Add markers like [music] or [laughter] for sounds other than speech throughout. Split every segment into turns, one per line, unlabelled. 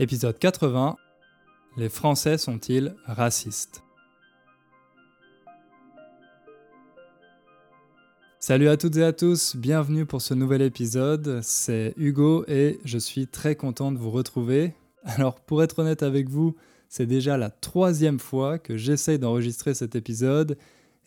Épisode 80 Les Français sont-ils racistes? Salut à toutes et à tous, bienvenue pour ce nouvel épisode. C'est Hugo et je suis très content de vous retrouver. Alors pour être honnête avec vous, c'est déjà la troisième fois que j'essaye d'enregistrer cet épisode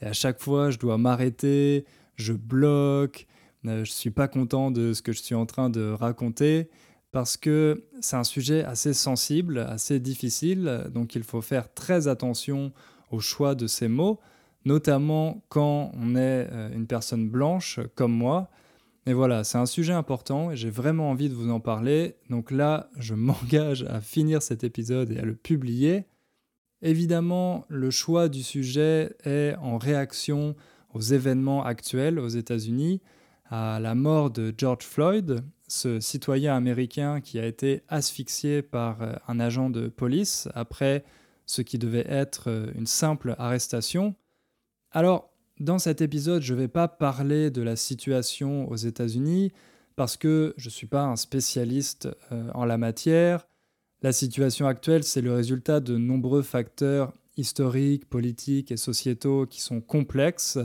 et à chaque fois je dois m'arrêter, je bloque, euh, je suis pas content de ce que je suis en train de raconter parce que c'est un sujet assez sensible, assez difficile, donc il faut faire très attention au choix de ces mots, notamment quand on est euh, une personne blanche comme moi. Mais voilà, c'est un sujet important et j'ai vraiment envie de vous en parler. Donc là, je [laughs] m'engage à finir cet épisode et à le publier. Évidemment, le choix du sujet est en réaction aux événements actuels aux États-Unis, à la mort de George Floyd, ce citoyen américain qui a été asphyxié par euh, un agent de police après ce qui devait être euh, une simple arrestation. Alors, dans cet épisode, je ne vais pas parler de la situation aux États-Unis parce que je ne suis pas un spécialiste euh, en la matière. La situation actuelle, c'est le résultat de nombreux facteurs historiques, politiques et sociétaux qui sont complexes.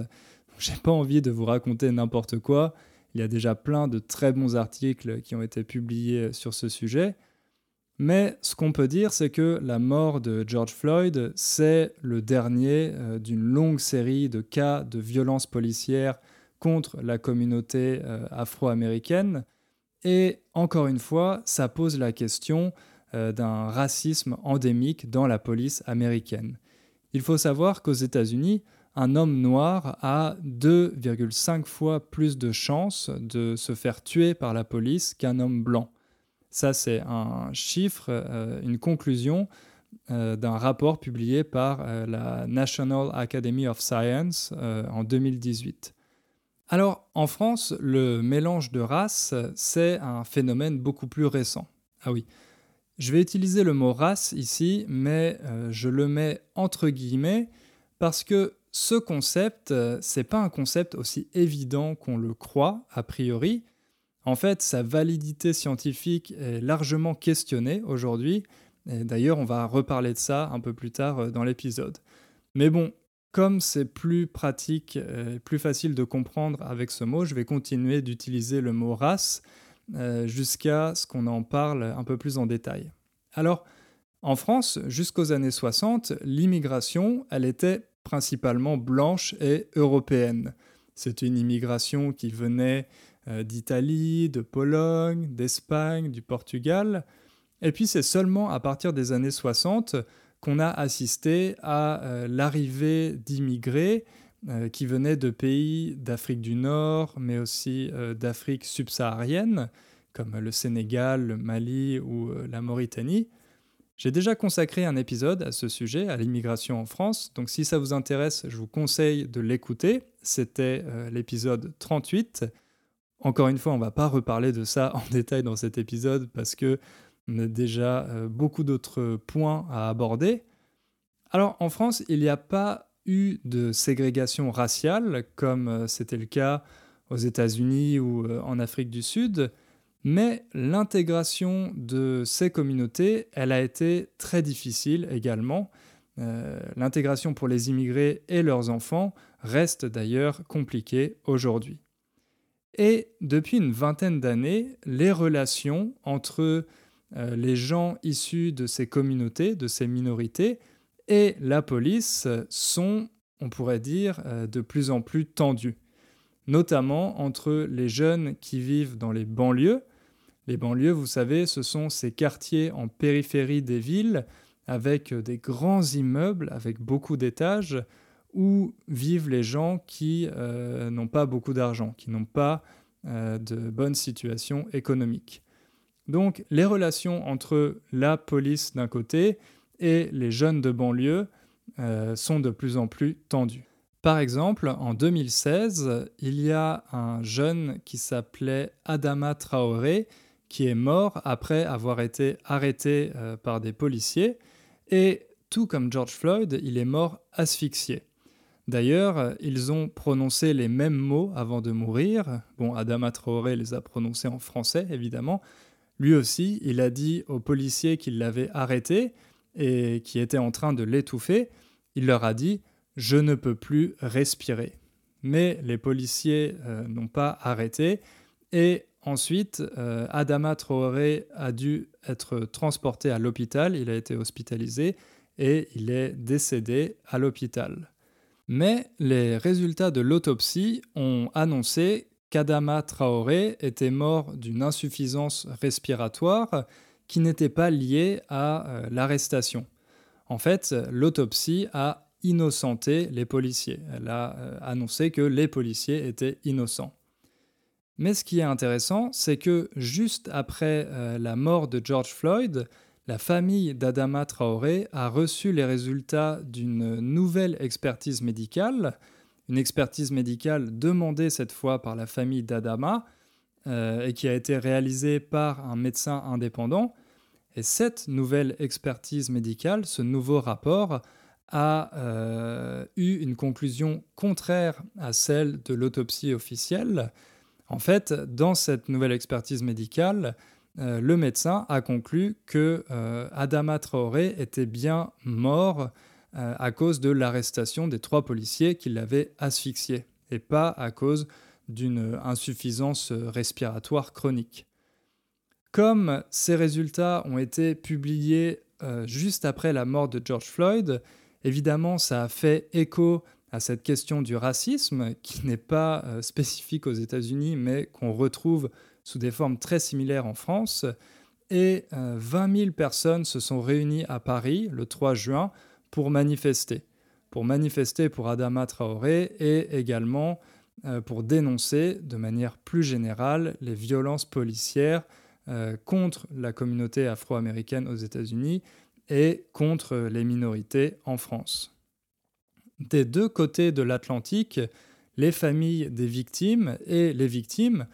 J'ai pas envie de vous raconter n'importe quoi. Il y a déjà plein de très bons articles qui ont été publiés sur ce sujet. Mais ce qu'on peut dire, c'est que la mort de George Floyd, c'est le dernier euh, d'une longue série de cas de violences policières contre la communauté euh, afro-américaine. Et encore une fois, ça pose la question euh, d'un racisme endémique dans la police américaine. Il faut savoir qu'aux États-Unis, un homme noir a 2,5 fois plus de chances de se faire tuer par la police qu'un homme blanc. Ça, c'est un chiffre, euh, une conclusion euh, d'un rapport publié par euh, la National Academy of Science en 2018. Alors, en France, le mélange de races, c'est un phénomène beaucoup plus récent. Ah oui, je vais utiliser le mot race ici, mais je le mets entre guillemets parce que ce concept, c'est pas un concept aussi évident qu'on le croit a priori. En fait, sa validité scientifique est largement questionnée aujourd'hui, d'ailleurs on va reparler de ça un peu plus tard euh, dans l'épisode. Mais bon, comme c'est plus pratique et plus facile de comprendre avec ce mot, je vais continuer d'utiliser le mot race euh, jusqu'à ce qu'on en parle un peu plus en détail. Alors, en France, jusqu'aux années 60, l'immigration, elle était principalement blanche et européenne. C'était une immigration qui venait euh, d'Italie, de Pologne, d'Espagne, du Portugal. Et puis c'est seulement à partir des années 60 qu'on a assisté à euh, l'arrivée d'immigrés euh, qui venaient de pays d'Afrique du Nord, mais aussi d'Afrique subsaharienne, comme le Sénégal, le Mali ou la Mauritanie. J'ai déjà consacré un épisode à ce sujet, à l'immigration en France, donc si ça vous intéresse, je vous conseille de l'écouter. C'était l'épisode 38. Encore une fois, on ne va pas reparler de ça en [laughs] détail dans cet épisode parce que on a déjà euh, beaucoup d'autres points à aborder. Alors en France, il n'y a pas eu de ségrégation raciale comme euh, c'était le cas aux États-Unis ou euh, en Afrique du Sud, mais l'intégration de ces communautés, elle a été très difficile également. l'intégration pour les immigrés et leurs enfants reste d'ailleurs compliquée aujourd'hui. Et depuis une vingtaine d'années, les relations entre euh, les gens issus de ces communautés, de ces minorités, et la police sont, on pourrait dire, euh, de plus en plus tendues, notamment entre les jeunes qui vivent dans les banlieues. Les banlieues, vous savez, ce sont ces quartiers en périphérie des villes avec des grands immeubles, avec beaucoup d'étages, où vivent les gens qui euh, n'ont pas beaucoup d'argent, qui n'ont pas euh, de bonnes situations économiques. Donc les relations entre la police d'un côté et les jeunes de banlieue euh, sont de plus en plus tendues. Par exemple, en 2016, il y a un jeune qui s'appelait Adama Traoré qui est mort après avoir été arrêté par des policiers et tout comme George Floyd, il est mort asphyxié. D'ailleurs, ils ont prononcé les mêmes mots avant de mourir. Bon, Adama Traoré les a prononcés en français, évidemment. lui aussi, il a dit aux policiers qui l'avaient arrêté et qui étaient en train de l'étouffer, il leur a dit ⁇ Je ne peux plus respirer ⁇ Mais les policiers euh, n'ont pas arrêté et ensuite, euh, Adama Traoré a dû être transporté à l'hôpital, il a été hospitalisé et il est décédé à l'hôpital. Mais les résultats de l'autopsie ont annoncé qu'Adama Traoré était mort d'une insuffisance respiratoire qui n'était pas liée à euh, l'arrestation. En fait, l'autopsie a innocenté les policiers. Elle a euh, annoncé que les policiers étaient innocents. Mais ce qui est intéressant, c'est que juste après euh, la mort de George Floyd, la famille d'Adama Traoré a reçu les résultats d'une nouvelle expertise médicale, une expertise médicale demandée cette fois par la famille d'Adama euh, et qui a été réalisée par un médecin indépendant. Et cette nouvelle expertise médicale, ce nouveau rapport, a euh, eu une conclusion contraire à celle de l'autopsie officielle. En fait, dans cette nouvelle expertise médicale, euh, le médecin a conclu que euh, Adama Traoré était bien mort euh, à cause de l'arrestation des trois policiers qui l'avaient asphyxié et pas à cause d'une insuffisance respiratoire chronique. Comme ces résultats ont été publiés juste après la mort de George Floyd, évidemment ça a fait écho à cette question du racisme qui [laughs] n'est pas spécifique aux États-Unis mais qu'on retrouve sous des formes très similaires en France. Et 20 euh, 000 personnes se sont réunies à Paris le 3 juin pour manifester. Pour manifester pour Adama Traoré et également euh, pour dénoncer de manière plus générale les violences policières euh, contre la communauté afro-américaine aux États-Unis et contre les minorités en France. Des deux côtés de l'Atlantique, les familles des victimes et les victimes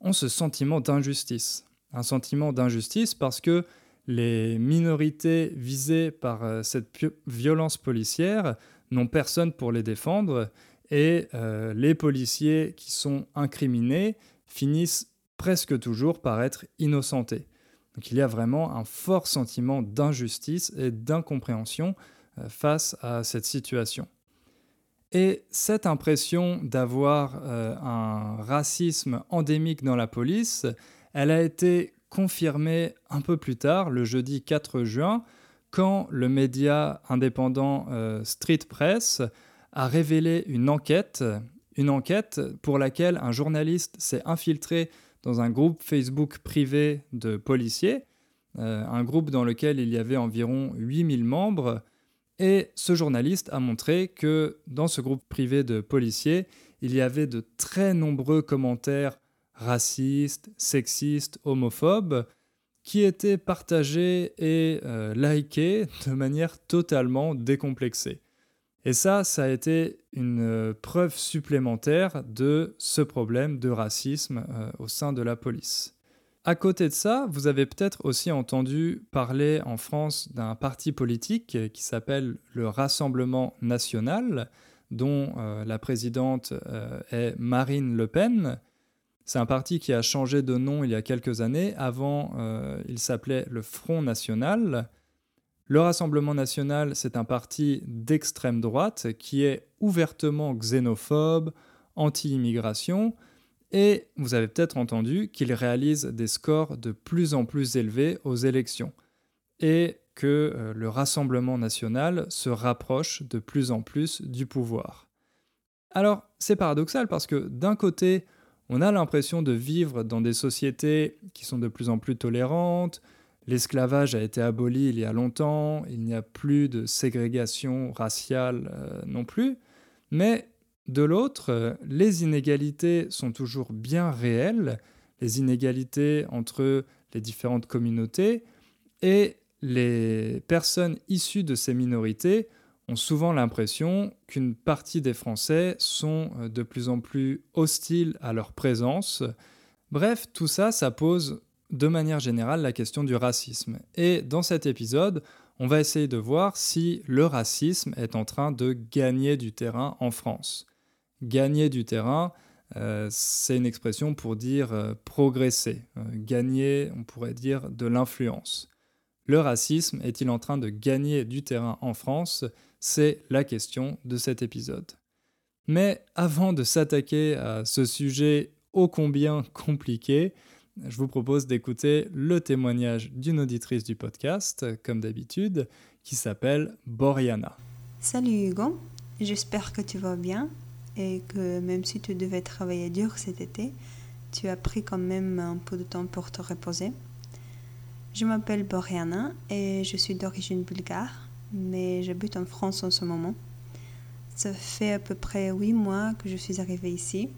ont ce sentiment d'injustice. Un sentiment d'injustice parce que les minorités visées par euh, cette violence policière n'ont personne pour les défendre et euh, les policiers qui sont incriminés finissent presque toujours par être innocentés. Donc il y a vraiment un fort sentiment d'injustice et d'incompréhension euh, face à cette situation. Et cette impression d'avoir euh, un racisme endémique dans la police, elle a été confirmée un peu plus tard, le jeudi 4 juin, quand le média indépendant euh, Street Press a révélé une enquête, une enquête pour laquelle un journaliste s'est infiltré dans un groupe Facebook privé de policiers, euh, un groupe dans lequel il y avait environ 8000 membres, et ce journaliste a montré que dans ce groupe privé de policiers, il y avait de très nombreux commentaires racistes, sexistes, homophobes, qui étaient partagés et euh, likés de manière totalement décomplexée. Et ça, ça a été une euh, preuve supplémentaire de ce problème de racisme euh, au sein de la police. À côté de ça, vous avez peut-être aussi entendu parler en France d'un parti politique qui s'appelle le Rassemblement national, dont euh, la présidente euh, est Marine Le Pen. C'est un parti qui a changé de nom il y a quelques années. Avant, euh, il s'appelait le Front National. Le Rassemblement national, c'est un parti d'extrême droite qui est ouvertement xénophobe, anti-immigration, et vous avez peut-être entendu qu'il réalise des scores de plus en plus élevés aux élections et que euh, le Rassemblement national se rapproche de plus en plus du pouvoir. Alors, c'est paradoxal parce que d'un côté, on a l'impression de vivre dans des sociétés qui sont de plus en plus tolérantes, l'esclavage a été aboli il y a longtemps, il n'y a plus de ségrégation raciale euh, non plus, mais de l'autre, les inégalités sont toujours bien réelles, les inégalités entre les différentes communautés, et les personnes issues de ces minorités ont souvent l'impression qu'une partie des Français sont euh, de plus en plus hostiles à leur présence. Bref, tout ça, ça pose de manière générale la question du racisme. Et dans cet épisode, on va essayer de voir si le racisme est en train de gagner du terrain en France gagner du terrain, Euh, c'est une expression pour dire euh, progresser, euh, gagner, on pourrait dire, de l'influence. Le racisme est-il en train de gagner du terrain en France? C'est la question de cet épisode. Mais avant de s'attaquer à ce sujet ô combien compliqué, je vous propose d'écouter le témoignage d'une auditrice du podcast, comme d'habitude, qui s'appelle Boriana.
Salut Hugo, j'espère que tu vas bien et que même si tu devais travailler dur cet été, tu as pris quand même un peu de temps pour te reposer. Je m'appelle Boriana et je suis d'origine bulgare, mais j'habite en France en ce moment. Ça fait à peu près huit mois que je suis arrivée ici,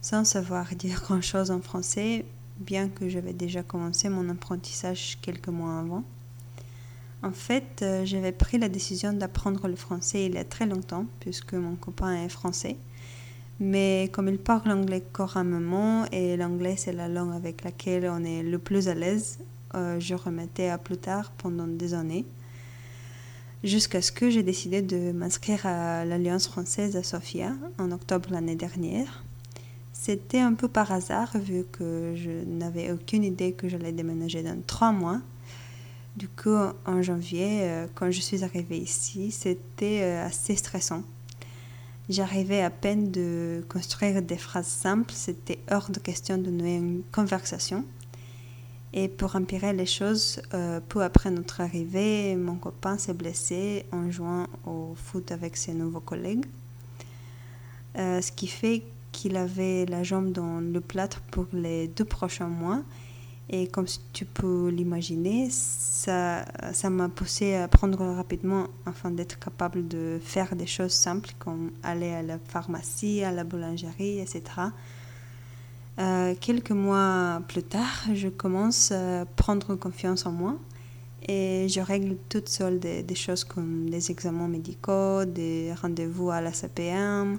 sans savoir [laughs] dire grand-chose en français, bien que j'avais déjà commencé mon apprentissage quelques mois avant. En fait, euh, j'avais pris la décision d'apprendre le français il y a très longtemps, puisque mon copain est français. Mais comme il parle anglais couramment, et l'anglais c'est la langue avec laquelle on est le plus à l'aise, euh, je remettais à plus tard pendant des années. Jusqu'à ce que j'ai décidé de m'inscrire à l'Alliance française à Sofia en octobre l'année dernière. C'était un peu par hasard vu que je n'avais aucune idée que j'allais déménager dans trois mois du coup, en janvier, euh, quand je suis arrivée ici, c'était euh, assez stressant. J'arrivais à peine de construire des phrases simples, c'était hors de question de nouer une conversation. Et pour empirer les choses, euh, peu après notre arrivée, mon copain s'est blessé en jouant au foot avec ses nouveaux collègues. ce qui fait qu'il avait la jambe dans le plâtre pour les deux prochains mois et comme tu peux l'imaginer, ça, ça m'a poussé à apprendre rapidement afin d'être capable de faire des choses simples comme aller à la pharmacie, à la boulangerie, etc. Euh, quelques mois plus tard, je commence à prendre confiance en moi et je règle toutes seules des, des choses comme des examens médicaux, des rendez-vous à la CPM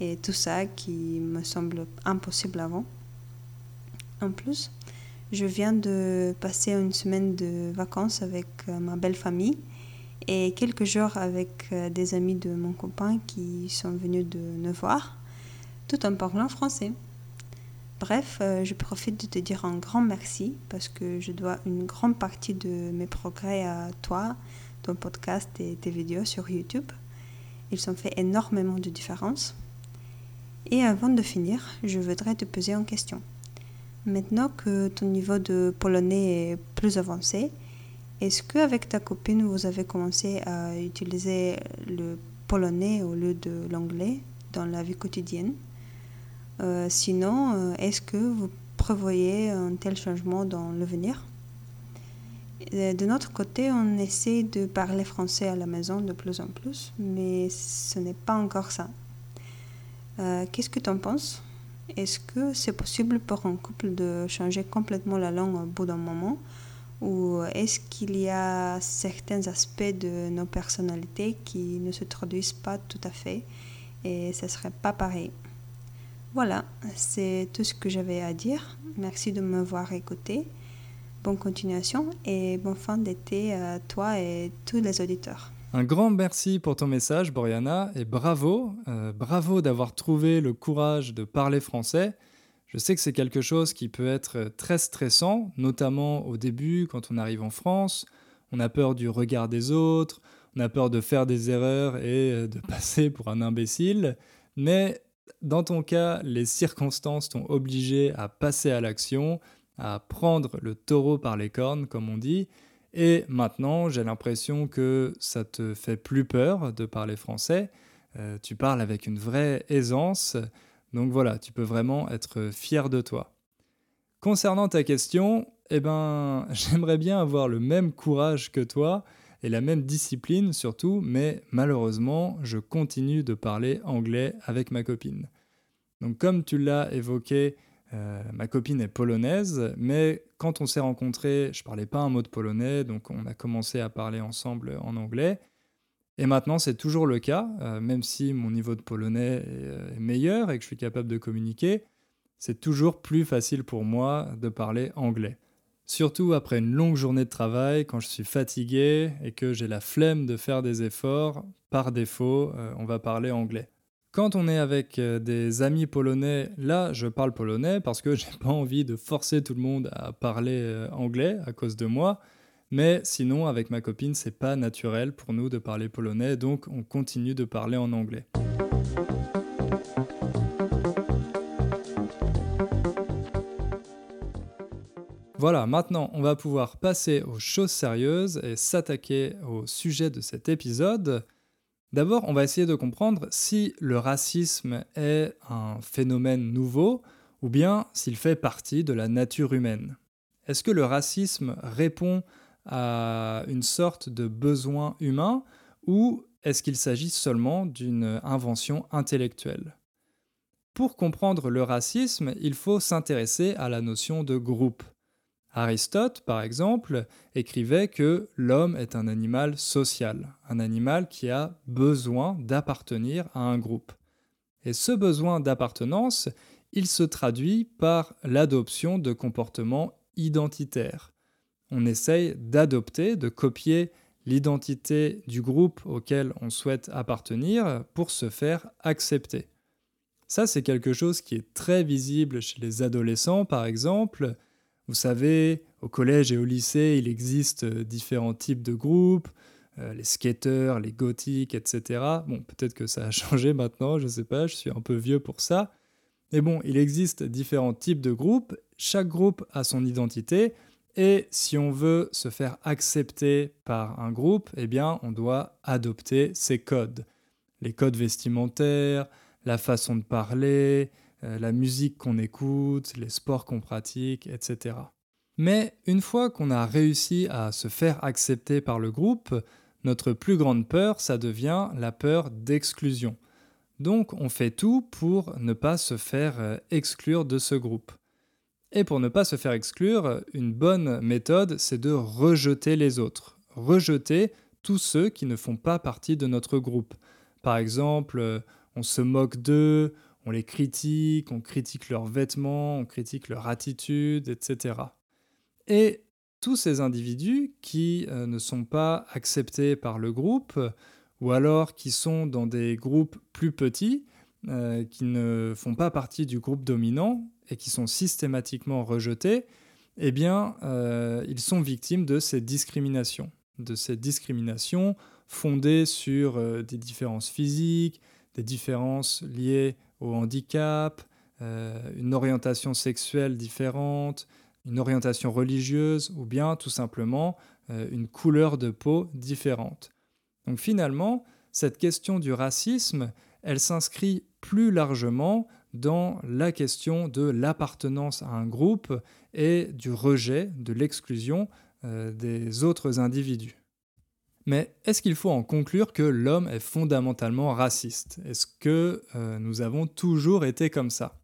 et tout ça qui me semble impossible avant. En plus, je viens de passer une semaine de vacances avec euh, ma belle famille et quelques jours avec euh, des amis de mon copain qui sont venus de me voir, tout en parlant français. Bref, euh, je profite de te dire un grand merci parce que je dois une grande partie de mes progrès à toi, ton podcast et tes vidéos sur YouTube. Ils ont fait énormément de différence. Et avant de finir, je voudrais te poser une question. Maintenant que ton niveau de polonais est plus avancé, est-ce qu'avec ta copine, vous avez commencé à utiliser le polonais au lieu de l'anglais dans la vie quotidienne? Euh, Sinon, euh, est-ce que vous prévoyez un tel changement dans l'avenir? De notre côté, on essaie de parler français à la maison de plus en plus, mais ce n'est pas encore ça. Euh, qu'est-ce que tu en penses? Est-ce que c'est possible pour un couple de changer complètement la langue au bout d'un moment Ou est-ce qu'il y a certains aspects de nos personnalités qui ne se traduisent pas tout à fait et ce serait pas pareil? Voilà, c'est tout ce que j'avais à dire. Merci de m'avoir écouté. Bonne continuation et bonne fin d'été à toi et tous les auditeurs.
Un grand merci pour ton message, Boriana, et bravo, euh, bravo d'avoir trouvé le courage de parler français. Je sais que c'est quelque chose qui peut être très stressant, notamment au début quand on arrive en France. On a peur du regard des autres, on a peur de faire des erreurs et euh, de [laughs] passer pour un imbécile. Mais dans ton cas, les circonstances t'ont obligé à passer à l'action, à prendre le taureau par les cornes, comme on dit, et maintenant, j'ai l'impression que ça te fait plus peur de parler français. Euh, tu parles avec une vraie aisance. Donc voilà, tu peux vraiment être fier de toi. Concernant ta question, eh ben, [laughs] j'aimerais bien avoir le même courage que toi et la même discipline surtout, mais malheureusement, je continue de parler anglais avec ma copine. Donc comme tu l'as évoqué, euh, ma copine est polonaise, mais quand on s'est rencontrés, je parlais pas un mot de polonais, donc on a commencé à parler ensemble en anglais. Et maintenant, c'est toujours le cas, euh, même si mon niveau de polonais euh, est, meilleur et que je suis capable de communiquer, c'est toujours plus facile pour moi de parler anglais. Surtout après une longue journée de travail, quand je suis fatigué et que j'ai la flemme de faire des efforts, par défaut, on va parler anglais. Quand on est avec euh, des amis polonais, là je parle polonais parce que [laughs] j'ai pas envie de forcer tout le monde à parler euh, anglais à cause de moi. Mais sinon, avec ma copine, c'est pas naturel pour nous de parler polonais, donc on continue de parler en anglais. Voilà, maintenant on va pouvoir passer aux choses sérieuses et s'attaquer au sujet de cet épisode. D'abord, on va essayer de comprendre si le racisme est un phénomène nouveau ou bien s'il fait partie de la nature humaine. Est-ce que le racisme répond à une sorte de besoin humain ou est-ce qu'il s'agit seulement d'une invention intellectuelle? Pour comprendre le racisme, il faut s'intéresser à la notion de groupe. Aristote, par exemple, écrivait que l'homme est un animal social, un animal qui a besoin d'appartenir à un groupe. Et ce besoin d'appartenance, il se traduit par l'adoption de comportements identitaires. On essaye d'adopter, de copier l'identité du groupe auquel on souhaite appartenir pour se faire accepter. Ça, c'est quelque chose qui est très visible chez les adolescents, par exemple. Vous savez, au collège et au lycée, il existe euh, différents types de groupes, euh, les skaters, les gothiques, etc. Bon, peut-être que ça a [laughs] changé maintenant, je ne sais pas, je suis un peu vieux pour ça. Mais bon, il existe différents types de groupes, chaque groupe a son identité, et si on veut se faire accepter par un groupe, eh bien, on doit adopter ses codes. Les codes vestimentaires, la façon de parler, la musique qu'on écoute, les sports qu'on pratique, etc. Mais une fois qu'on a réussi à se faire accepter par le groupe, notre plus grande peur, ça devient la peur d'exclusion. Donc on fait tout pour ne pas se faire euh, exclure de ce groupe. Et pour ne pas se faire exclure, une bonne méthode, c'est de rejeter les autres. Rejeter tous ceux qui ne font pas partie de notre groupe. Par exemple, euh, on se moque d'eux, on les critique, on critique leurs vêtements, on critique leur attitude, etc. Et tous ces individus qui euh, ne sont pas acceptés par le groupe, ou alors qui sont dans des groupes plus petits, euh, qui ne font pas partie du groupe dominant et qui sont systématiquement rejetés, eh bien, euh, ils sont victimes de ces discriminations, de ces discriminations fondées sur des différences physiques, des différences liées au handicap, euh, une orientation sexuelle différente, une orientation religieuse ou bien tout simplement euh, une couleur de peau différente. Donc finalement, cette question du racisme, elle s'inscrit plus largement dans la question de l'appartenance à un groupe et du rejet, de l'exclusion euh, des autres individus. Mais est-ce qu'il faut en conclure que l'homme est fondamentalement raciste? Est-ce que euh, nous avons toujours été comme ça?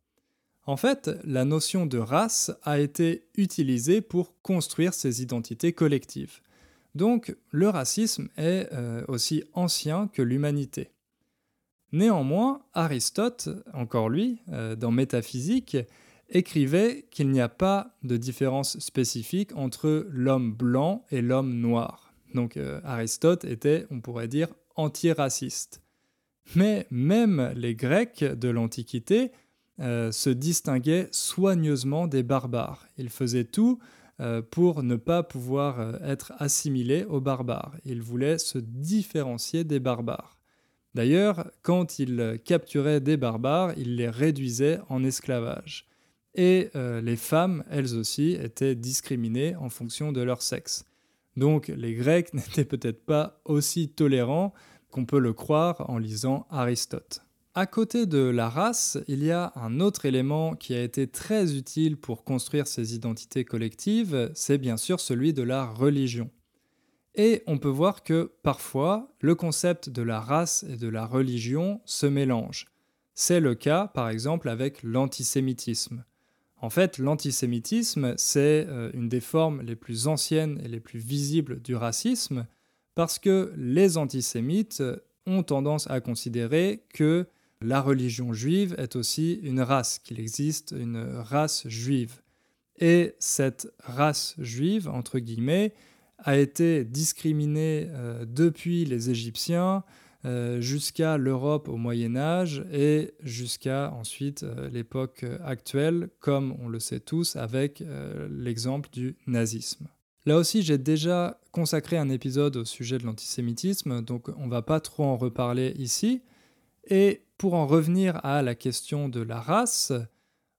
En fait, la notion de race a été utilisée pour construire ces identités collectives. Donc le racisme est euh, aussi ancien que l'humanité. Néanmoins, Aristote, encore lui, euh, dans Métaphysique, écrivait qu'il n'y a pas de différence spécifique entre l'homme blanc et l'homme noir. Donc euh, Aristote était, on pourrait dire, antiraciste. Mais même les Grecs de l'Antiquité euh, se distinguaient soigneusement des barbares. Ils faisaient tout euh, pour ne pas pouvoir être assimilés aux barbares. Ils voulaient se différencier des barbares. D'ailleurs, quand ils capturaient des barbares, ils les réduisaient en esclavage. Et les femmes, elles aussi, étaient discriminées en fonction de leur sexe. Donc les Grecs [laughs] n'étaient peut-être pas aussi tolérants qu'on peut le croire en lisant Aristote. À côté de la race, il y a un autre élément qui a été très utile pour construire ces identités collectives, c'est bien sûr celui de la religion. Et on peut voir que parfois, le concept de la race et de la religion se mélangent. C'est le cas par exemple avec l'antisémitisme. En fait, l'antisémitisme, c'est euh, une des formes les plus anciennes et les plus visibles du racisme, parce que les antisémites ont tendance à considérer que la religion juive est aussi une race, qu'il existe une race juive. Et cette race juive, entre guillemets, a été discriminée euh, depuis les Égyptiens, euh, jusqu'à l'Europe au Moyen Âge et jusqu'à ensuite euh, l'époque actuelle, comme on le sait tous avec l'exemple du nazisme. Là aussi, j'ai déjà consacré un épisode au sujet de l'antisémitisme, donc on va pas trop en reparler ici. Et pour en revenir à la question de la race,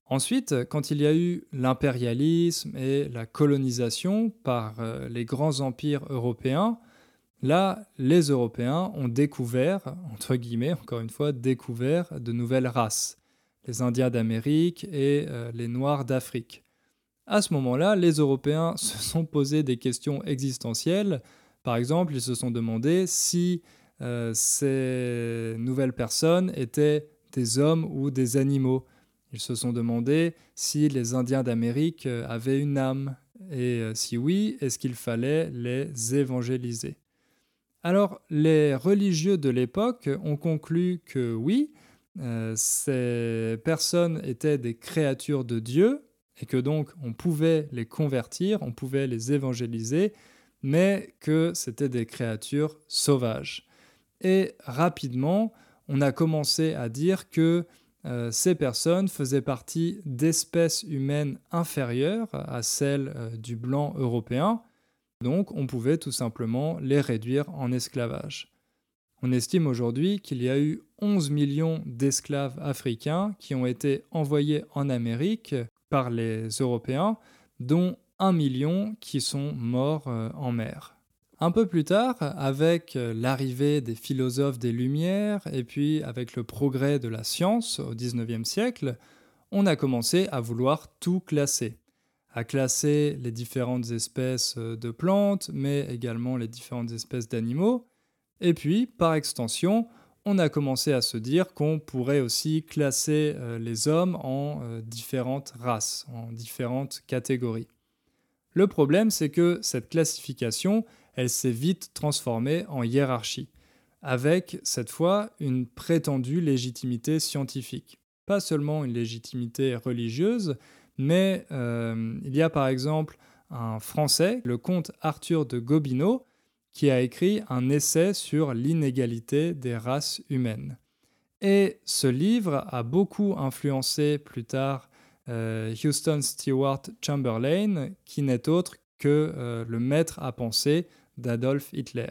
ensuite, quand il y a eu l'impérialisme et la colonisation par euh, les grands empires européens, là, les Européens ont découvert, entre guillemets, encore une fois, découvert de nouvelles races, les Indiens d'Amérique et euh, les Noirs d'Afrique. À ce moment-là, les Européens [laughs] se sont posé des questions existentielles. Par exemple, ils se sont demandé si euh, ces nouvelles personnes étaient des hommes ou des animaux. Ils se sont demandé si les Indiens d'Amérique euh, avaient une âme, et si oui, est-ce qu'il fallait les évangéliser? Alors, les religieux de l'époque ont conclu que oui, ces personnes étaient des créatures de Dieu, et que donc on pouvait les convertir, on pouvait les évangéliser, mais que c'était des créatures sauvages. Et rapidement, on a commencé à dire que euh, ces personnes faisaient partie d'espèces humaines inférieures à celles euh, du blanc européen, donc on pouvait tout simplement les réduire en esclavage. On estime aujourd'hui qu'il y a eu 11 millions d'esclaves africains qui ont été envoyés en Amérique par les Européens, dont un million qui sont morts euh, en mer. Un peu plus tard, avec euh, l'arrivée des philosophes des Lumières et puis avec le progrès de la science au XIXe siècle, on a commencé à vouloir tout classer, à classer les différentes espèces euh, de plantes, mais également les différentes espèces d'animaux, et puis, par extension, on a commencé à se dire qu'on pourrait aussi classer euh, les hommes en euh, différentes races, en différentes catégories. Le problème, c'est que cette classification, elle s'est vite transformée en hiérarchie, avec cette fois une prétendue légitimité scientifique. Pas seulement une légitimité religieuse, mais euh, il y a par exemple un Français, le comte Arthur de Gobineau, qui a écrit un essai sur l'inégalité des races humaines. Et ce livre a beaucoup influencé plus tard euh, Houston Stewart Chamberlain, qui n'est autre que euh, le maître à penser d'Adolf Hitler.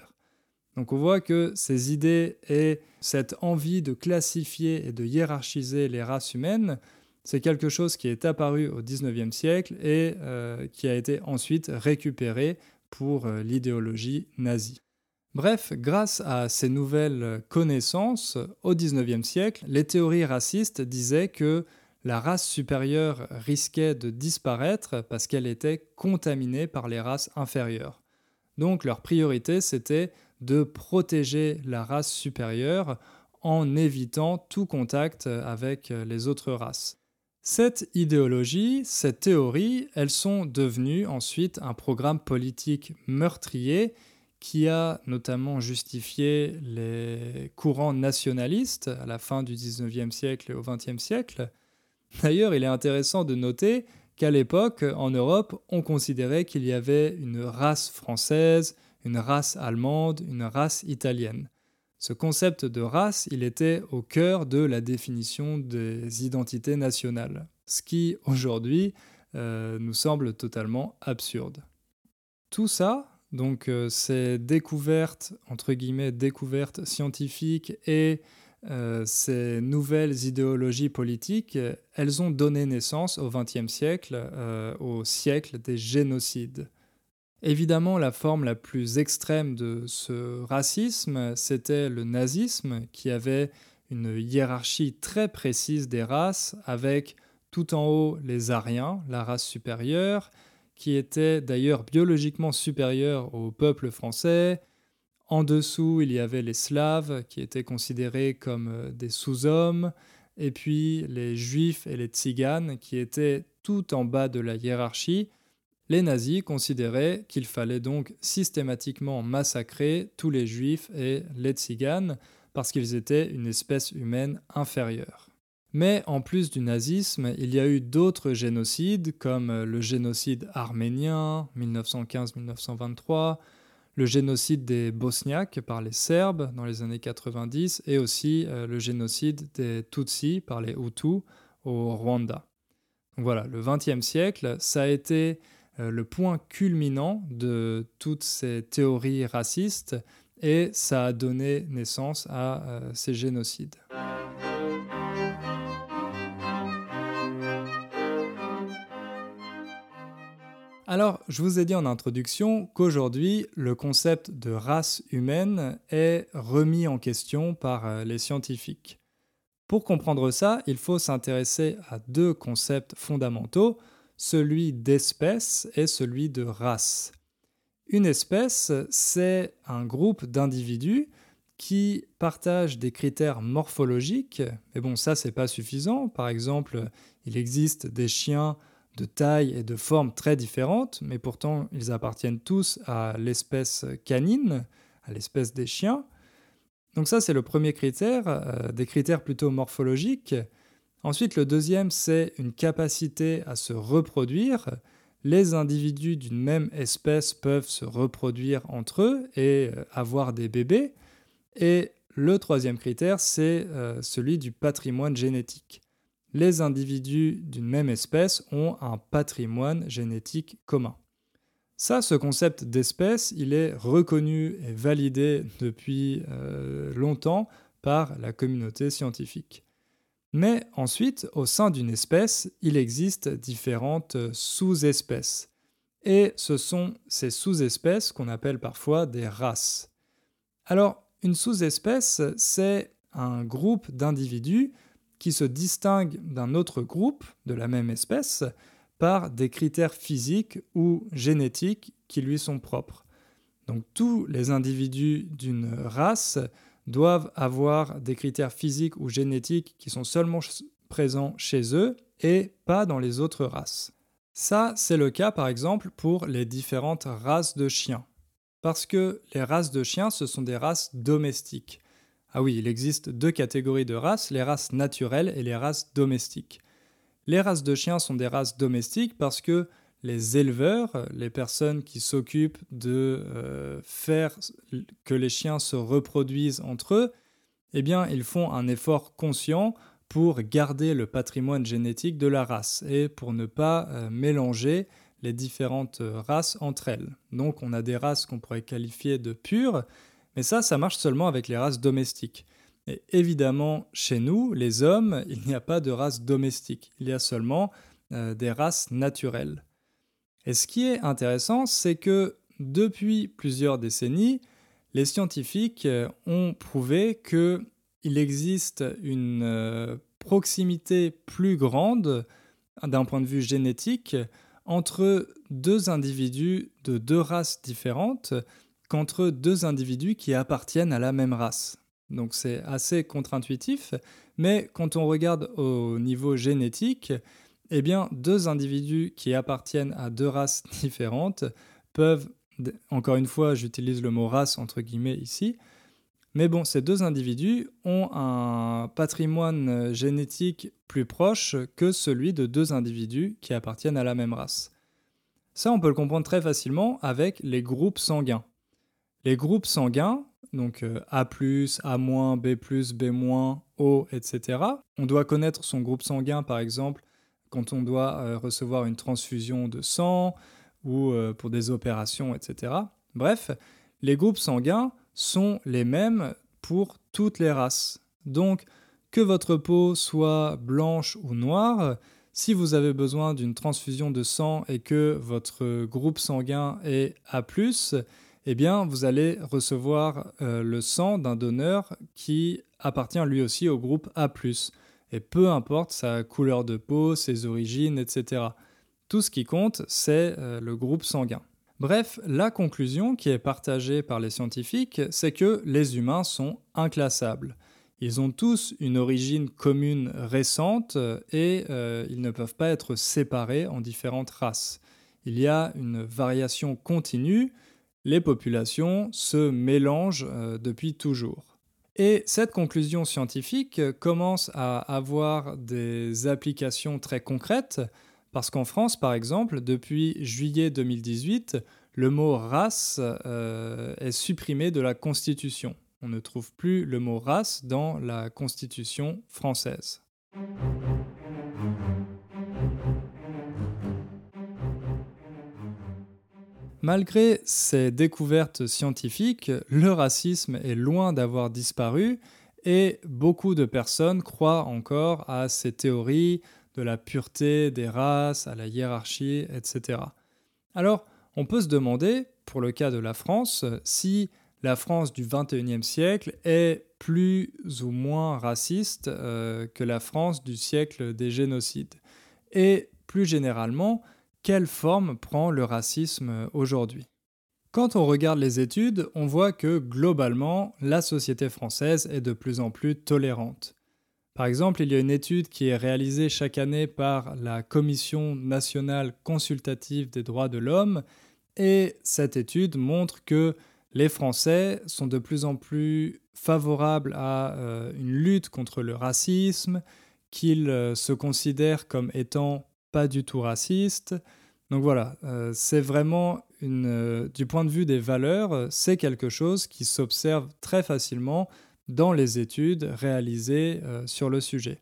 Donc on voit que ces idées et cette envie de classifier et de hiérarchiser les races humaines, c'est quelque chose qui est apparu au XIXe siècle et euh, qui a été ensuite récupéré pour euh, l'idéologie nazie. Bref, grâce à ces nouvelles connaissances, au XIXe siècle, les théories racistes disaient que la race supérieure risquait de disparaître parce qu'elle était contaminée par les races inférieures. Donc leur priorité, c'était de protéger la race supérieure en évitant tout contact avec les autres races. Cette idéologie, cette théorie, elles sont devenues ensuite un programme politique meurtrier qui a notamment justifié les courants nationalistes à la fin du XIXe siècle et au XXe siècle. D'ailleurs, il est intéressant de noter qu'à l'époque, en Europe, on considérait qu'il y avait une race française, une race allemande, une race italienne. Ce concept de race, il était au cœur de la définition des identités nationales, ce qui aujourd'hui euh, nous semble totalement absurde. Tout ça, donc euh, ces découvertes, entre découvertes scientifiques et euh, ces nouvelles idéologies politiques, elles ont donné naissance au XXe siècle, au siècle des génocides. Évidemment, la forme la plus extrême de ce racisme, c'était le nazisme, qui avait une hiérarchie très précise des races, avec tout en haut les Aryens, la race supérieure, qui était d'ailleurs biologiquement supérieure au peuple français. En dessous, il y avait les Slaves, qui étaient considérés comme des sous-hommes, et puis les Juifs et les Tziganes, qui étaient tout en bas de la hiérarchie, les nazis considéraient qu'il fallait donc systématiquement massacrer tous les juifs et les tziganes parce qu'ils étaient une espèce humaine inférieure. Mais en plus du nazisme, il y a eu d'autres génocides comme le génocide arménien 1915-1923, le génocide des Bosniaques par les Serbes dans les années 90 et aussi euh, le génocide des Tutsis par les Hutus au Rwanda. voilà, le XXe siècle, ça a été le point culminant de toutes ces théories racistes et ça a donné naissance à euh, ces génocides. Alors, je vous ai dit en introduction qu'aujourd'hui, le concept de race humaine est remis en question par euh, les scientifiques. Pour comprendre ça, il faut s'intéresser à deux concepts fondamentaux, celui d'espèce et celui de race. Une espèce, c'est un groupe d'individus qui partagent des critères morphologiques, mais bon, ça, c'est pas suffisant. Par exemple, il existe des chiens de taille et de forme très différentes, mais pourtant ils appartiennent tous à l'espèce canine, à l'espèce des chiens. Donc ça c'est le premier critère, euh, des critères plutôt morphologiques. Ensuite le deuxième c'est une capacité à se reproduire. Les individus d'une même espèce peuvent se reproduire entre eux et euh, avoir des bébés. Et le troisième critère c'est euh, celui du patrimoine génétique les individus d'une même espèce ont un patrimoine génétique commun. Ça, ce concept d'espèce, il est reconnu et validé depuis euh, longtemps par la communauté scientifique. Mais ensuite, au sein d'une espèce, il existe différentes sous-espèces. Et ce sont ces sous-espèces qu'on appelle parfois des races. Alors, une sous-espèce, c'est un groupe d'individus qui se distingue d'un autre groupe de la même espèce par des critères physiques ou génétiques qui lui sont propres. Donc tous les individus d'une race doivent avoir des critères physiques ou génétiques qui sont seulement présents chez eux et pas dans les autres races. Ça, c'est le cas par exemple pour les différentes races de chiens. Parce que les races de chiens, ce sont des races domestiques. Ah oui, il existe deux catégories de races, les races naturelles et les races domestiques. Les races de chiens sont des races domestiques parce que les éleveurs, les personnes qui s'occupent de euh, faire que les chiens se reproduisent entre eux, eh bien, ils font un effort conscient pour garder le patrimoine génétique de la race et pour ne pas euh, mélanger les différentes races entre elles. Donc, on a des races qu'on pourrait qualifier de pures mais ça, ça marche seulement avec les races domestiques. Et évidemment, chez nous, les hommes, [laughs] il n'y a pas de race domestique. Il y a seulement euh, des races naturelles. Et ce qui est intéressant, c'est que depuis plusieurs décennies, les scientifiques euh, ont prouvé qu'il existe une euh, proximité plus grande d'un point de vue génétique entre deux individus de deux races différentes qu'entre deux individus qui appartiennent à la même race. Donc c'est assez contre-intuitif, mais quand on regarde au niveau génétique, eh bien deux individus qui appartiennent à deux races [laughs] différentes peuvent, encore une fois j'utilise le mot race entre guillemets ici, mais bon, ces deux individus ont un patrimoine génétique plus proche que celui de deux individus qui appartiennent à la même race. Ça, on peut le comprendre très facilement avec les groupes sanguins. Les groupes sanguins, donc euh, A, A-, B+, B-, O, etc. On doit connaître son groupe sanguin, par exemple, quand on doit euh, recevoir une transfusion de sang ou euh, pour des opérations, etc. Bref, les groupes sanguins sont les mêmes pour toutes les races. Donc, que votre peau soit blanche ou noire, si vous avez besoin d'une transfusion de sang et que votre groupe sanguin est A+, eh bien, vous allez recevoir euh, le sang d'un donneur qui appartient lui aussi au groupe A+. Et peu importe sa couleur de peau, ses origines, etc. Tout ce qui compte, c'est euh, le groupe sanguin. Bref, la conclusion qui est partagée par les scientifiques, c'est que les humains sont inclassables. Ils ont tous une origine commune récente et euh, ils ne peuvent pas être séparés en différentes races. Il y a une variation continue les populations se mélangent euh, depuis toujours. Et cette conclusion scientifique commence à avoir des applications très concrètes, parce qu'en France, par exemple, depuis juillet 2018, le mot race euh, est supprimé de la Constitution. On ne trouve plus le mot race dans la Constitution française. Malgré ces découvertes scientifiques, le racisme est loin d'avoir disparu et beaucoup de personnes croient encore à ces théories de la pureté des races, à la hiérarchie, etc. Alors, on peut se demander, pour le cas de la France, si la France du XXIe siècle est plus ou moins raciste euh, que la France du siècle des génocides. Et plus généralement, quelle forme prend le racisme aujourd'hui? Quand on regarde les études, on voit que globalement, la société française est de plus en plus tolérante. Par exemple, il y a une étude qui est réalisée chaque année par la Commission nationale consultative des droits de l'homme, et cette étude montre que les Français sont de plus en plus favorables à euh, une lutte contre le racisme, qu'ils euh, se considèrent comme étant pas du tout racistes. Donc voilà, euh, c'est vraiment du point de vue des valeurs, c'est quelque chose qui s'observe très facilement dans les études réalisées sur le sujet.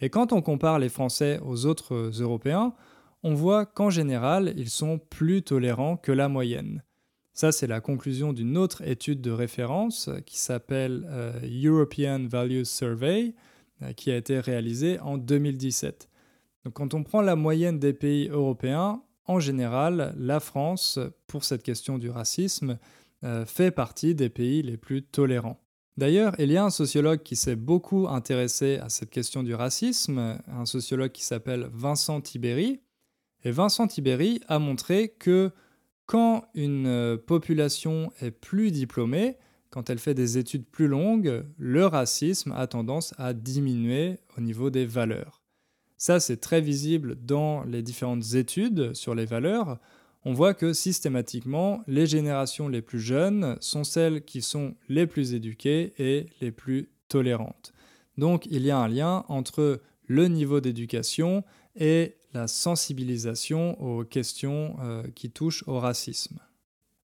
Et quand on compare les Français aux autres Européens, on voit qu'en général, ils sont plus tolérants que la moyenne. Ça, c'est la conclusion d'une autre étude de référence qui s'appelle euh, European Values Survey, euh, qui a été réalisée en 2017. Quand on prend la moyenne des pays européens, en général, la France, pour cette question du racisme, euh, fait partie des pays les plus tolérants. D'ailleurs, il y a un sociologue qui s'est beaucoup intéressé à cette question du racisme, un sociologue qui s'appelle Vincent Tiberi. Et Vincent Tiberi a montré que quand une population est plus diplômée, quand elle fait des études plus longues, le racisme a tendance à diminuer au niveau des valeurs. Ça, c'est très visible dans les différentes études sur les valeurs. On voit que systématiquement, les générations les plus jeunes sont celles qui sont les plus éduquées et les plus tolérantes. Donc il y a un lien entre le niveau d'éducation et la sensibilisation aux questions euh, qui touchent au racisme.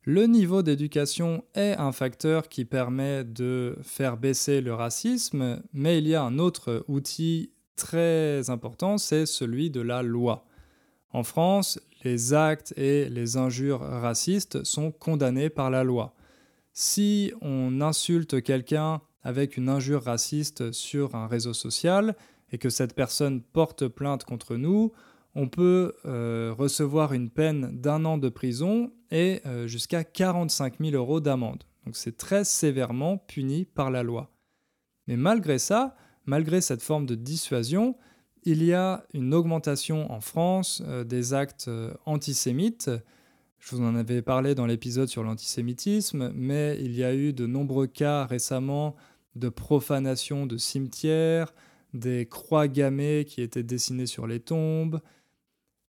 Le niveau d'éducation est un facteur qui permet de faire baisser le racisme, mais il y a un autre outil très important, c'est celui de la loi. En France, les actes et les injures racistes sont condamnés par la loi. Si on insulte quelqu'un avec une injure raciste sur un réseau social et que cette personne porte plainte contre nous, on peut euh, recevoir une peine d'un an de prison et euh, jusqu'à 45 000 euros d'amende. Donc c'est très sévèrement puni par la loi. Mais malgré ça, malgré cette forme de dissuasion, il y a une augmentation en France euh, des actes antisémites. Je vous en avais parlé dans l'épisode sur l'antisémitisme, mais il y a eu de nombreux cas récemment de profanation de cimetières, des croix gammées qui étaient dessinées sur les tombes,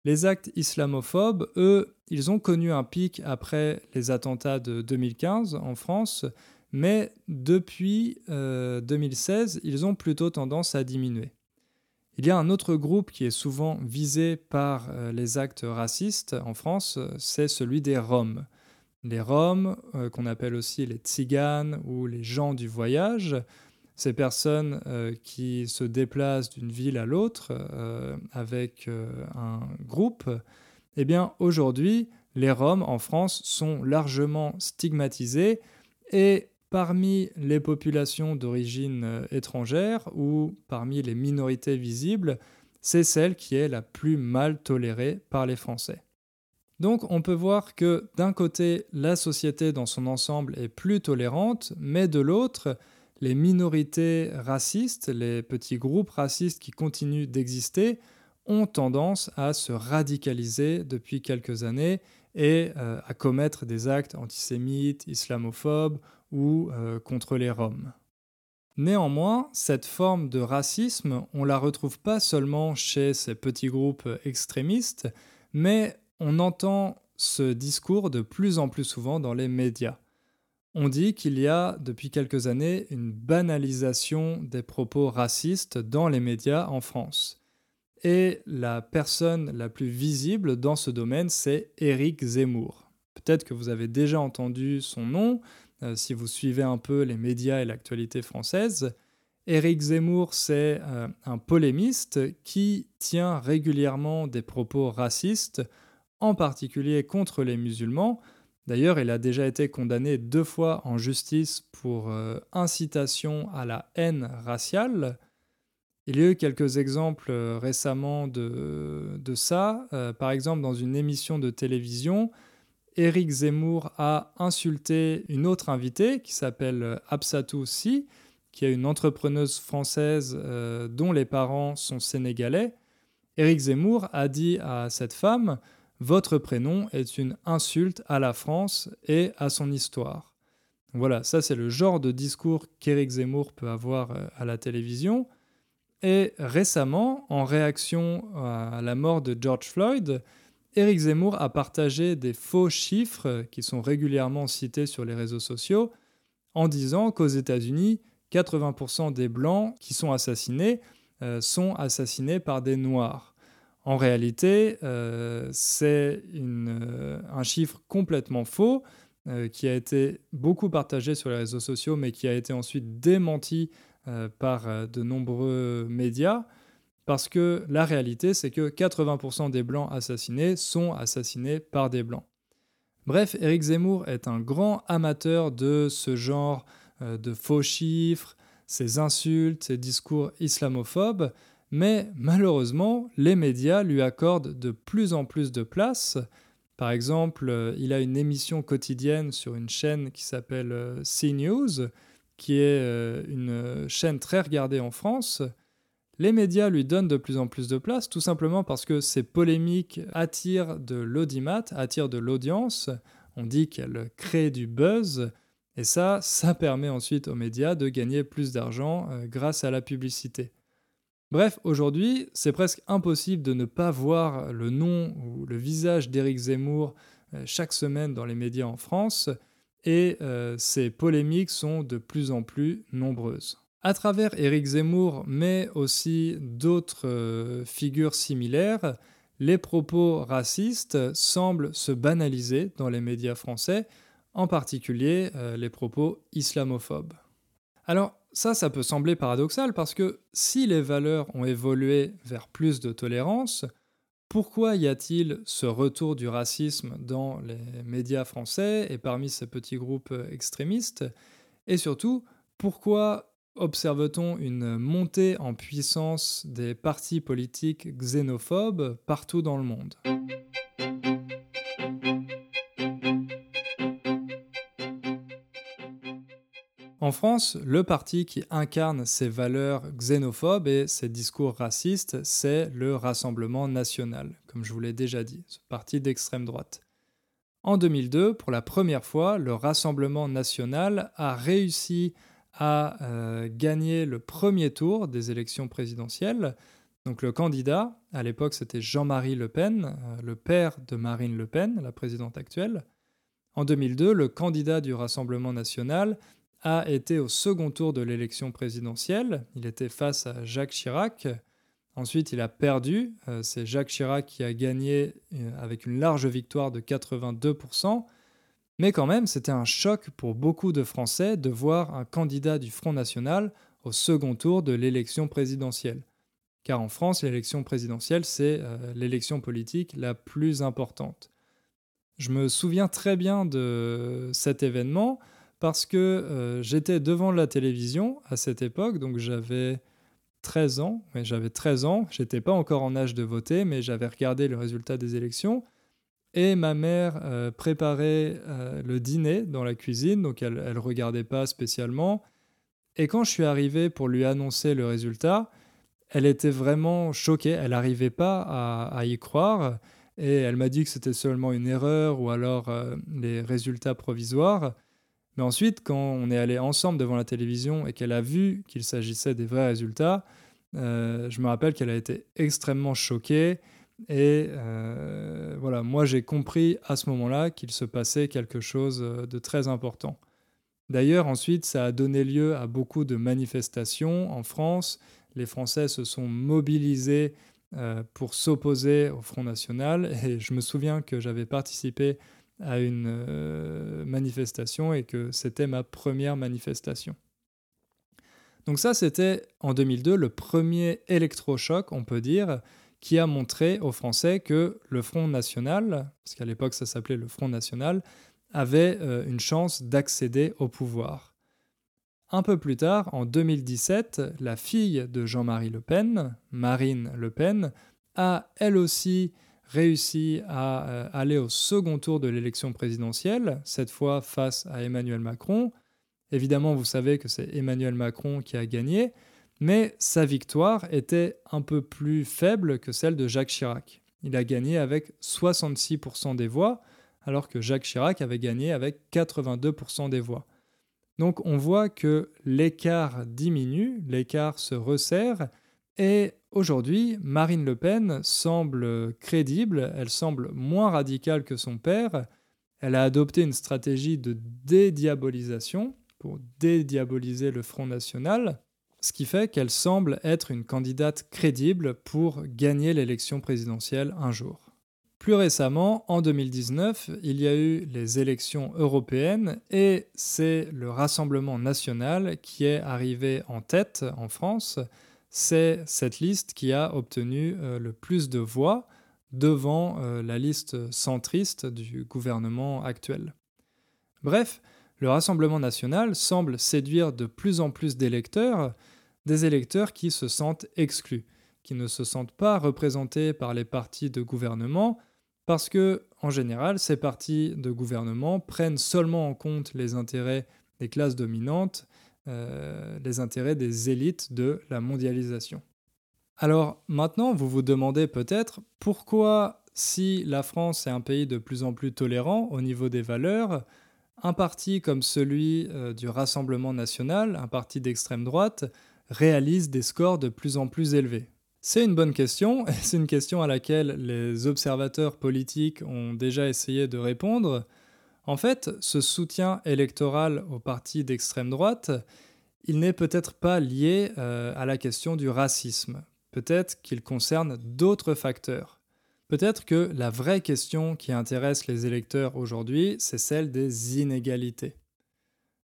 les actes islamophobes, eux, ils ont connu un pic après les attentats de 2015 en France, mais depuis 2016, euh, ils ont plutôt tendance à diminuer. Il y a un autre groupe qui est souvent visé par euh, les actes racistes en France, c'est celui des Roms. Les Roms, euh, qu'on appelle aussi les Tziganes ou les gens du voyage, ces personnes euh, qui se déplacent d'une ville à l'autre euh, avec euh, un groupe, eh bien aujourd'hui, les Roms en France sont largement stigmatisés et parmi les populations d'origine étrangère ou parmi les minorités visibles, c'est celle qui est la plus mal tolérée par les Français. Donc on peut voir que d'un côté, la société dans son ensemble est plus tolérante, mais de l'autre, les minorités racistes, les petits groupes racistes qui continuent d'exister, ont tendance à se radicaliser depuis quelques années et euh, à commettre des actes antisémites, islamophobes ou euh, contre les Roms. Néanmoins, cette forme de racisme, on la retrouve pas seulement chez ces petits groupes extrémistes, mais on entend ce discours de plus en plus souvent dans les médias. On dit qu'il y a depuis quelques années une banalisation des propos racistes dans les médias en France. Et la personne la plus visible dans ce domaine, c'est Éric Zemmour. Peut-être que vous avez déjà entendu son nom euh, si vous suivez un peu les médias et l'actualité française. Éric Zemmour, c'est euh, un polémiste qui tient régulièrement des propos racistes, en particulier contre les musulmans. D'ailleurs, il a déjà été condamné deux fois en justice pour euh, incitation à la haine raciale. Il y a eu quelques exemples récemment de, de ça. par exemple, dans une émission de télévision, Éric Zemmour a insulté une autre invitée qui s'appelle Absatou Si, qui est une entrepreneuse française euh, dont les parents sont sénégalais. Éric Zemmour a dit à cette femme Votre prénom est une insulte à la France et à son histoire. Voilà, ça c'est le genre de discours qu'Éric Zemmour peut avoir euh, à la télévision. Et récemment, en réaction à la mort de George Floyd, Éric Zemmour a partagé des faux chiffres qui sont régulièrement cités sur les réseaux sociaux en disant qu'aux États-Unis, 80% des Blancs qui sont assassinés euh, sont assassinés par des Noirs. En réalité, euh, c'est euh, un chiffre complètement faux qui a été beaucoup partagé sur les réseaux sociaux, mais qui a été ensuite démenti par de nombreux médias. Parce que la réalité, c'est que 80% des Blancs assassinés sont assassinés par des Blancs. Bref, Éric Zemmour est un grand amateur de ce genre euh, de faux chiffres, ces insultes, ces discours islamophobes, mais malheureusement, les médias lui accordent de plus en plus de place. Par exemple, euh, il a une émission quotidienne sur une chaîne qui s'appelle euh, CNews, qui est une chaîne très regardée en France, les médias lui donnent de plus en plus de place, tout simplement parce que ces polémiques attirent de l'audimat, attirent de l'audience. On dit qu'elles créent du buzz. Et ça, ça permet ensuite aux médias de gagner plus d'argent euh, grâce à la publicité. Bref, aujourd'hui, c'est presque impossible de ne pas voir le nom ou le visage d'Éric Zemmour euh, chaque semaine dans les médias en France, et euh, ces polémiques sont de plus en plus nombreuses. À travers Éric Zemmour, mais aussi d'autres euh, figures similaires, les propos racistes semblent se banaliser dans les médias français, en particulier euh, les propos islamophobes. Alors ça, ça peut sembler paradoxal parce que si les valeurs ont évolué vers plus de tolérance, pourquoi y a-t-il ce retour du racisme dans les médias français et parmi ces petits groupes extrémistes? Et surtout, pourquoi observe-t-on une montée en puissance des partis politiques xénophobes partout dans le monde? En France, le parti qui incarne ces valeurs xénophobes et ces discours racistes, c'est le Rassemblement national, comme je vous l'ai déjà dit, ce parti d'extrême droite. En 2002, pour la première fois, le Rassemblement national a réussi a euh, gagné le premier tour des élections présidentielles. Donc le candidat, à l'époque c'était Jean-Marie Le Pen, euh, le père de Marine Le Pen, la présidente actuelle. En 2002, le candidat du Rassemblement national a été au second tour de l'élection présidentielle. Il était face à Jacques Chirac. Ensuite, il a perdu. Euh, c'est Jacques Chirac qui a gagné avec une large victoire de 82%. Mais quand même, c'était un choc pour beaucoup de Français de voir un candidat du Front National au second tour de l'élection présidentielle. Car en France, l'élection présidentielle, c'est euh, l'élection politique la plus importante. Je me souviens très bien de cet événement parce que euh, j'étais devant la télévision à cette époque, donc j'avais 13 ans, mais j'avais 13 ans, j'étais pas encore en âge de voter, mais j'avais regardé le résultat des élections et ma mère euh, préparait euh, le dîner dans la cuisine, donc elle ne regardait pas spécialement. Et quand je suis arrivé pour lui annoncer le résultat, elle était vraiment choquée, elle n'arrivait pas à, y croire, et elle m'a dit que c'était seulement une erreur ou alors euh, les résultats provisoires. Mais ensuite, quand on est allé ensemble devant la télévision et qu'elle a vu qu'il s'agissait des vrais résultats, je me rappelle qu'elle a été extrêmement choquée. Et euh, voilà, moi j'ai compris à ce moment-là qu'il se passait quelque chose euh, de très important. D'ailleurs, ensuite, ça a donné lieu à beaucoup de manifestations en France. Les Français se sont mobilisés euh, pour s'opposer au Front National. Et je me souviens que j'avais participé à une manifestation et que c'était ma première manifestation. Donc ça, c'était en 2002 le premier électrochoc, on peut dire, qui a montré aux Français que le Front National, parce qu'à l'époque ça s'appelait le Front National, avait euh, une chance d'accéder au pouvoir. Un peu plus tard, en 2017, la fille de Jean-Marie Le Pen, Marine Le Pen, a elle aussi réussi à euh, aller au second tour de l'élection présidentielle, cette fois face à Emmanuel Macron. Évidemment, vous savez que c'est Emmanuel Macron qui a gagné, mais sa victoire était un peu plus faible que celle de Jacques Chirac. Il a gagné avec 66% des voix, alors que Jacques Chirac avait gagné avec 82% des voix. Donc on voit que l'écart diminue, l'écart se resserre, et aujourd'hui, Marine Le Pen semble crédible, elle semble moins radicale que son père, elle a adopté une stratégie de dédiabolisation pour dédiaboliser le Front National, ce qui fait qu'elle semble être une candidate crédible pour gagner l'élection présidentielle un jour. Plus récemment, en 2019, il y a eu les élections européennes et c'est le Rassemblement national qui est arrivé en tête en France. C'est cette liste qui a obtenu euh, le plus de voix devant euh, la liste centriste du gouvernement actuel. Bref, le Rassemblement national semble séduire de plus en plus d'électeurs, des électeurs qui se sentent exclus, qui ne se sentent pas représentés par les partis de gouvernement, parce que, en général, ces partis de gouvernement prennent seulement en compte les intérêts des classes dominantes, euh, les intérêts des élites de la mondialisation. Alors maintenant, vous vous demandez peut-être pourquoi, si la France est un pays de plus en plus tolérant au niveau des valeurs, un parti comme celui euh, du Rassemblement national, un parti d'extrême droite, réalise des scores de plus en plus élevés C'est une bonne question, c'est une question à laquelle les observateurs politiques ont déjà essayé de répondre. En fait, ce soutien électoral au parti d'extrême droite, il n'est peut-être pas lié euh, à la question du racisme. Peut-être qu'il concerne d'autres facteurs. Peut-être que la vraie question qui intéresse les électeurs aujourd'hui, c'est celle des inégalités.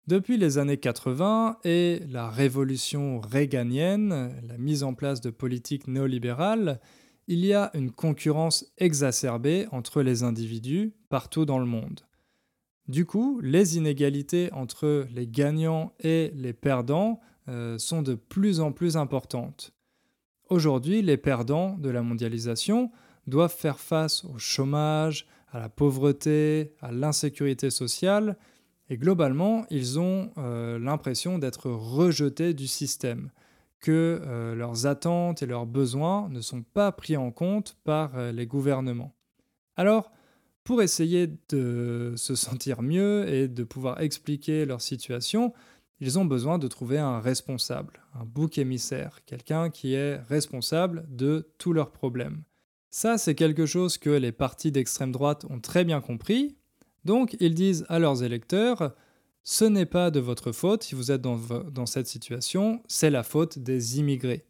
Depuis les années 80 et la révolution réganienne, la mise en place de politiques néolibérales, il y a une concurrence exacerbée entre les individus partout dans le monde. Du coup, les inégalités entre les gagnants et les perdants euh, sont de plus en plus importantes. Aujourd'hui, les perdants de la mondialisation doivent faire face au chômage, à la pauvreté, à l'insécurité sociale, et globalement, ils ont euh, l'impression d'être rejetés du système, que euh, leurs attentes et leurs besoins ne sont pas pris en compte par euh, les gouvernements. Alors, pour essayer de se sentir mieux et de pouvoir expliquer leur situation, ils ont besoin de trouver un responsable, un bouc émissaire, quelqu'un qui est responsable de tous leurs problèmes. Ça, c'est quelque chose que les partis d'extrême droite ont très bien compris, donc ils disent à leurs électeurs, ce n'est pas de votre faute si vous êtes dans, cette situation, c'est la faute des immigrés.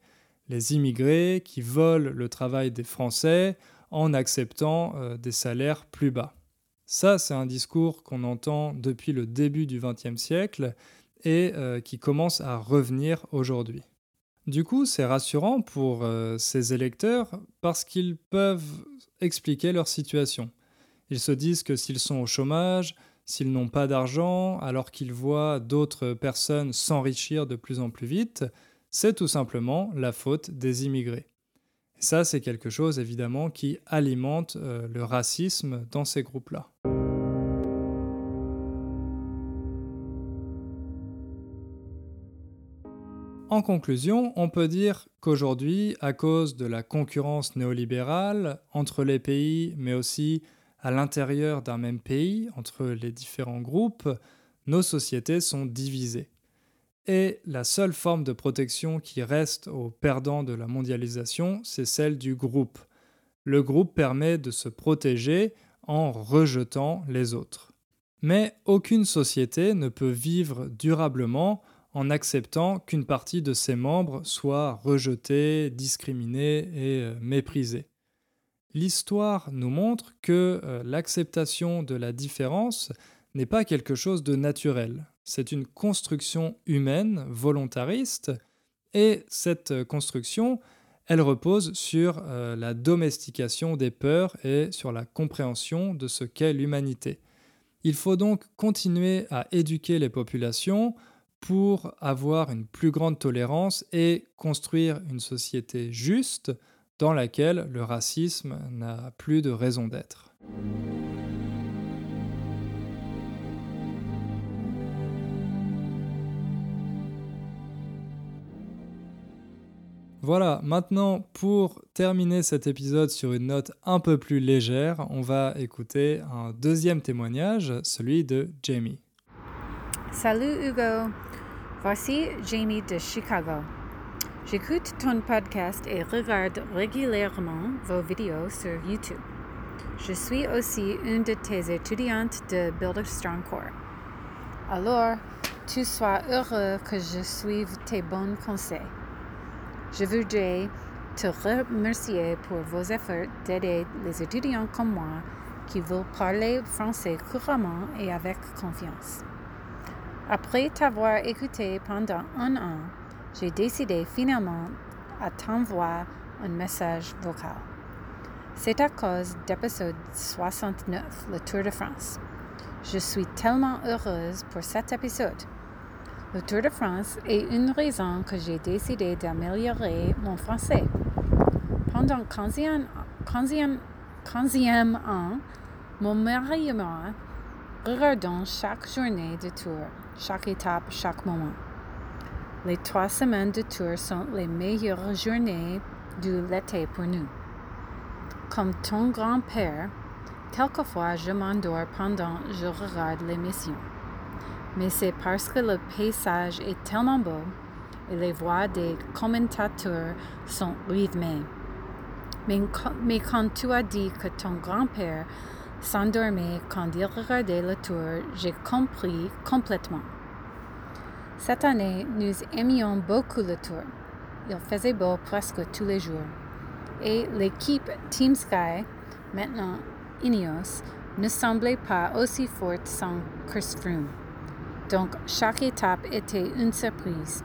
Les immigrés qui volent le travail des Français en acceptant euh, des salaires plus bas. Ça, c'est un discours qu'on entend depuis le début du XXe siècle et euh, qui commence à revenir aujourd'hui. Du coup, c'est rassurant pour euh, ces électeurs parce qu'ils peuvent expliquer leur situation. Ils se disent que s'ils sont au chômage, s'ils n'ont pas d'argent, alors qu'ils voient d'autres personnes s'enrichir de plus en plus vite, c'est tout simplement la faute des immigrés. Et ça, c'est quelque chose évidemment qui alimente euh, le racisme dans ces groupes-là. En conclusion, on peut dire qu'aujourd'hui, à cause de la concurrence néolibérale entre les pays, mais aussi à l'intérieur d'un même pays, entre les différents groupes, nos sociétés sont divisées. Et la seule forme de protection qui reste aux perdants de la mondialisation, c'est celle du groupe. Le groupe permet de se protéger en rejetant les autres. Mais aucune société ne peut vivre durablement en acceptant qu'une partie de ses membres soit rejetée, discriminée et euh, méprisée. L'histoire nous montre que euh, l'acceptation de la différence n'est pas quelque chose de naturel. C'est une construction humaine, volontariste, et cette construction, elle repose sur euh, la domestication des peurs et sur la compréhension de ce qu'est l'humanité. Il faut donc continuer à éduquer les populations pour avoir une plus grande tolérance et construire une société juste dans laquelle le racisme n'a plus de raison d'être. Voilà, maintenant pour terminer cet épisode sur une note un peu plus légère, on va écouter un deuxième témoignage, celui de Jamie.
Salut Hugo, voici Jamie de Chicago. J'écoute ton podcast et regarde régulièrement vos vidéos sur YouTube. Je suis aussi une de tes étudiantes de Builder Strong Core. Alors, tu sois heureux que je suive tes bons conseils. Je voudrais te remercier pour vos efforts d'aider les étudiants comme moi qui veulent parler français couramment et avec confiance. Après t'avoir écouté pendant un an, j'ai décidé finalement à t'envoyer un message vocal. C'est à cause d'épisode 69, le Tour de France. Je suis tellement heureuse pour cet épisode. Le Tour de France est une raison que j'ai décidé d'améliorer mon français. Pendant 15e, 15e an, mon mari et moi regardons chaque journée de tour, chaque étape, chaque moment. Les trois semaines de tour sont les meilleures journées de l'été pour nous. Comme ton grand-père, quelquefois je m'endors pendant que je regarde l'émission. Mais c'est parce que le paysage est tellement beau et les voix des commentateurs sont rythmées. Mais, quand tu as dit que ton grand-père s'endormait quand il regardait le tour, j'ai compris complètement. Cette année, nous aimions beaucoup le tour. Il faisait beau presque tous les jours. Et l'équipe Team Sky, maintenant Ineos, ne semblait pas aussi forte sans Chris Froome. Donc, chaque étape était une surprise.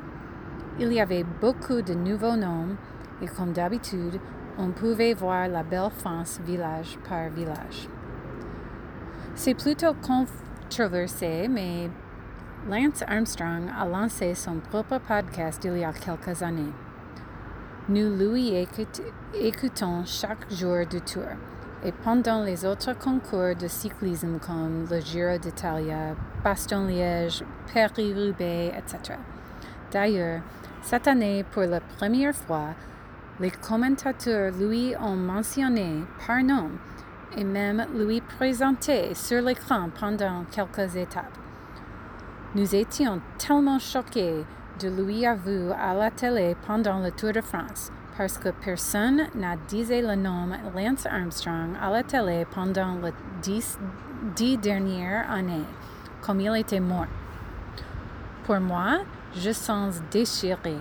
Il y avait beaucoup de nouveaux noms et comme d'habitude, on pouvait voir la belle France village par village. C'est plutôt controversé, mais Lance Armstrong a lancé son propre podcast il y a quelques années. Nous lui écoutons chaque jour du tour et pendant les autres concours de cyclisme comme le Giro d'Italia, Baston-Liège, Paris-Roubaix, etc. D'ailleurs, cette année, pour la première fois, les commentateurs lui ont mentionné par nom et même lui présenté sur l'écran pendant quelques étapes. Nous étions tellement choqués de lui avoir à la télé pendant le Tour de France parce que personne n'a dit le nom Lance Armstrong à la télé pendant les dix, dernières années, comme il était mort. Pour moi, je sens déchiré.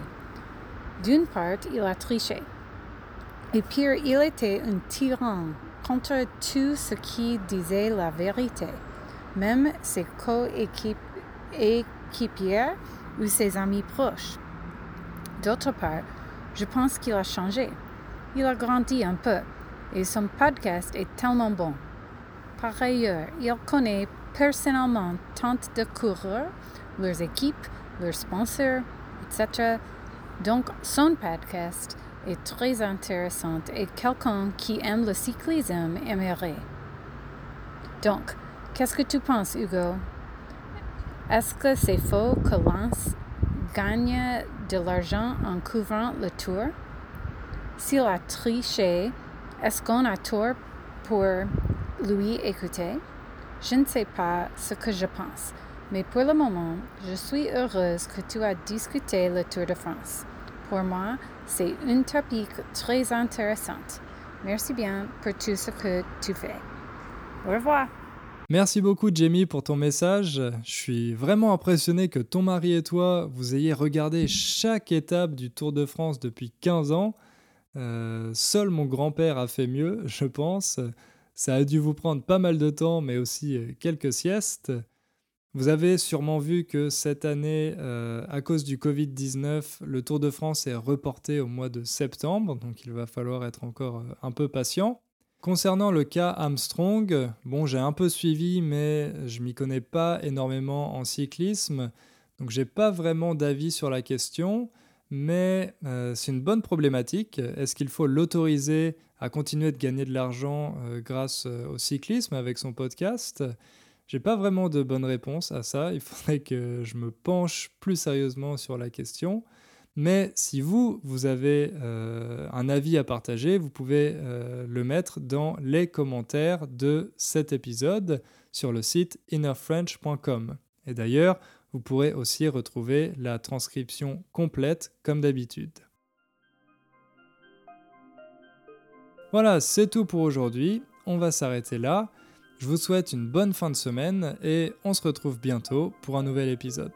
D'une part, il a triché. Et pire, il était un tyran contre tout ce qui disait la vérité, même ses coéquipiers équipiers ou ses amis proches. D'autre part, je pense qu'il a changé. Il a grandi un peu et son podcast est tellement bon. Par ailleurs, il connaît personnellement tant de coureurs, leurs équipes, leurs sponsors, etc. Donc, son podcast est très intéressant et quelqu'un qui aime le cyclisme aimerait. Donc, qu'est-ce que tu penses, Hugo? Est-ce que c'est faux que Lance gagne de l'argent en couvrant le tour? S'il a triché, est-ce qu'on a tort pour lui écouter? Je ne sais pas ce que je pense, mais pour le moment, je suis heureuse que tu as discuté le Tour de France. Pour moi, c'est une topic très intéressante. Merci bien pour tout ce que tu fais. Au revoir.
Merci beaucoup Jamie pour ton message. Je suis vraiment impressionné que ton mari et toi, vous ayez regardé chaque étape du Tour de France depuis 15 ans. Euh, seul mon grand-père a fait mieux, je pense. Ça a dû vous prendre pas mal de temps, mais aussi euh, quelques siestes. Vous avez sûrement vu que cette année, euh, à cause du Covid-19, le Tour de France est reporté au mois de septembre, donc il va falloir être encore un peu patient. Concernant le cas Armstrong, bon, j'ai un peu suivi, mais je m'y connais pas énormément en cyclisme, donc j'ai pas vraiment d'avis sur la question mais euh, c'est une bonne problématique. Est-ce qu'il faut l'autoriser à continuer de gagner de l'argent euh, grâce euh, au cyclisme avec son podcast? J'ai pas vraiment de bonne réponse à ça. Il faudrait que je me penche plus sérieusement sur la question. Mais si vous, vous avez un avis à partager, vous pouvez le mettre dans les commentaires de cet épisode sur le site innerfrench.com. Et d'ailleurs, vous pourrez aussi retrouver la transcription complète comme d'habitude. Voilà, c'est tout pour aujourd'hui. On va s'arrêter là. Je vous souhaite une bonne fin de semaine et on se retrouve bientôt pour un nouvel épisode.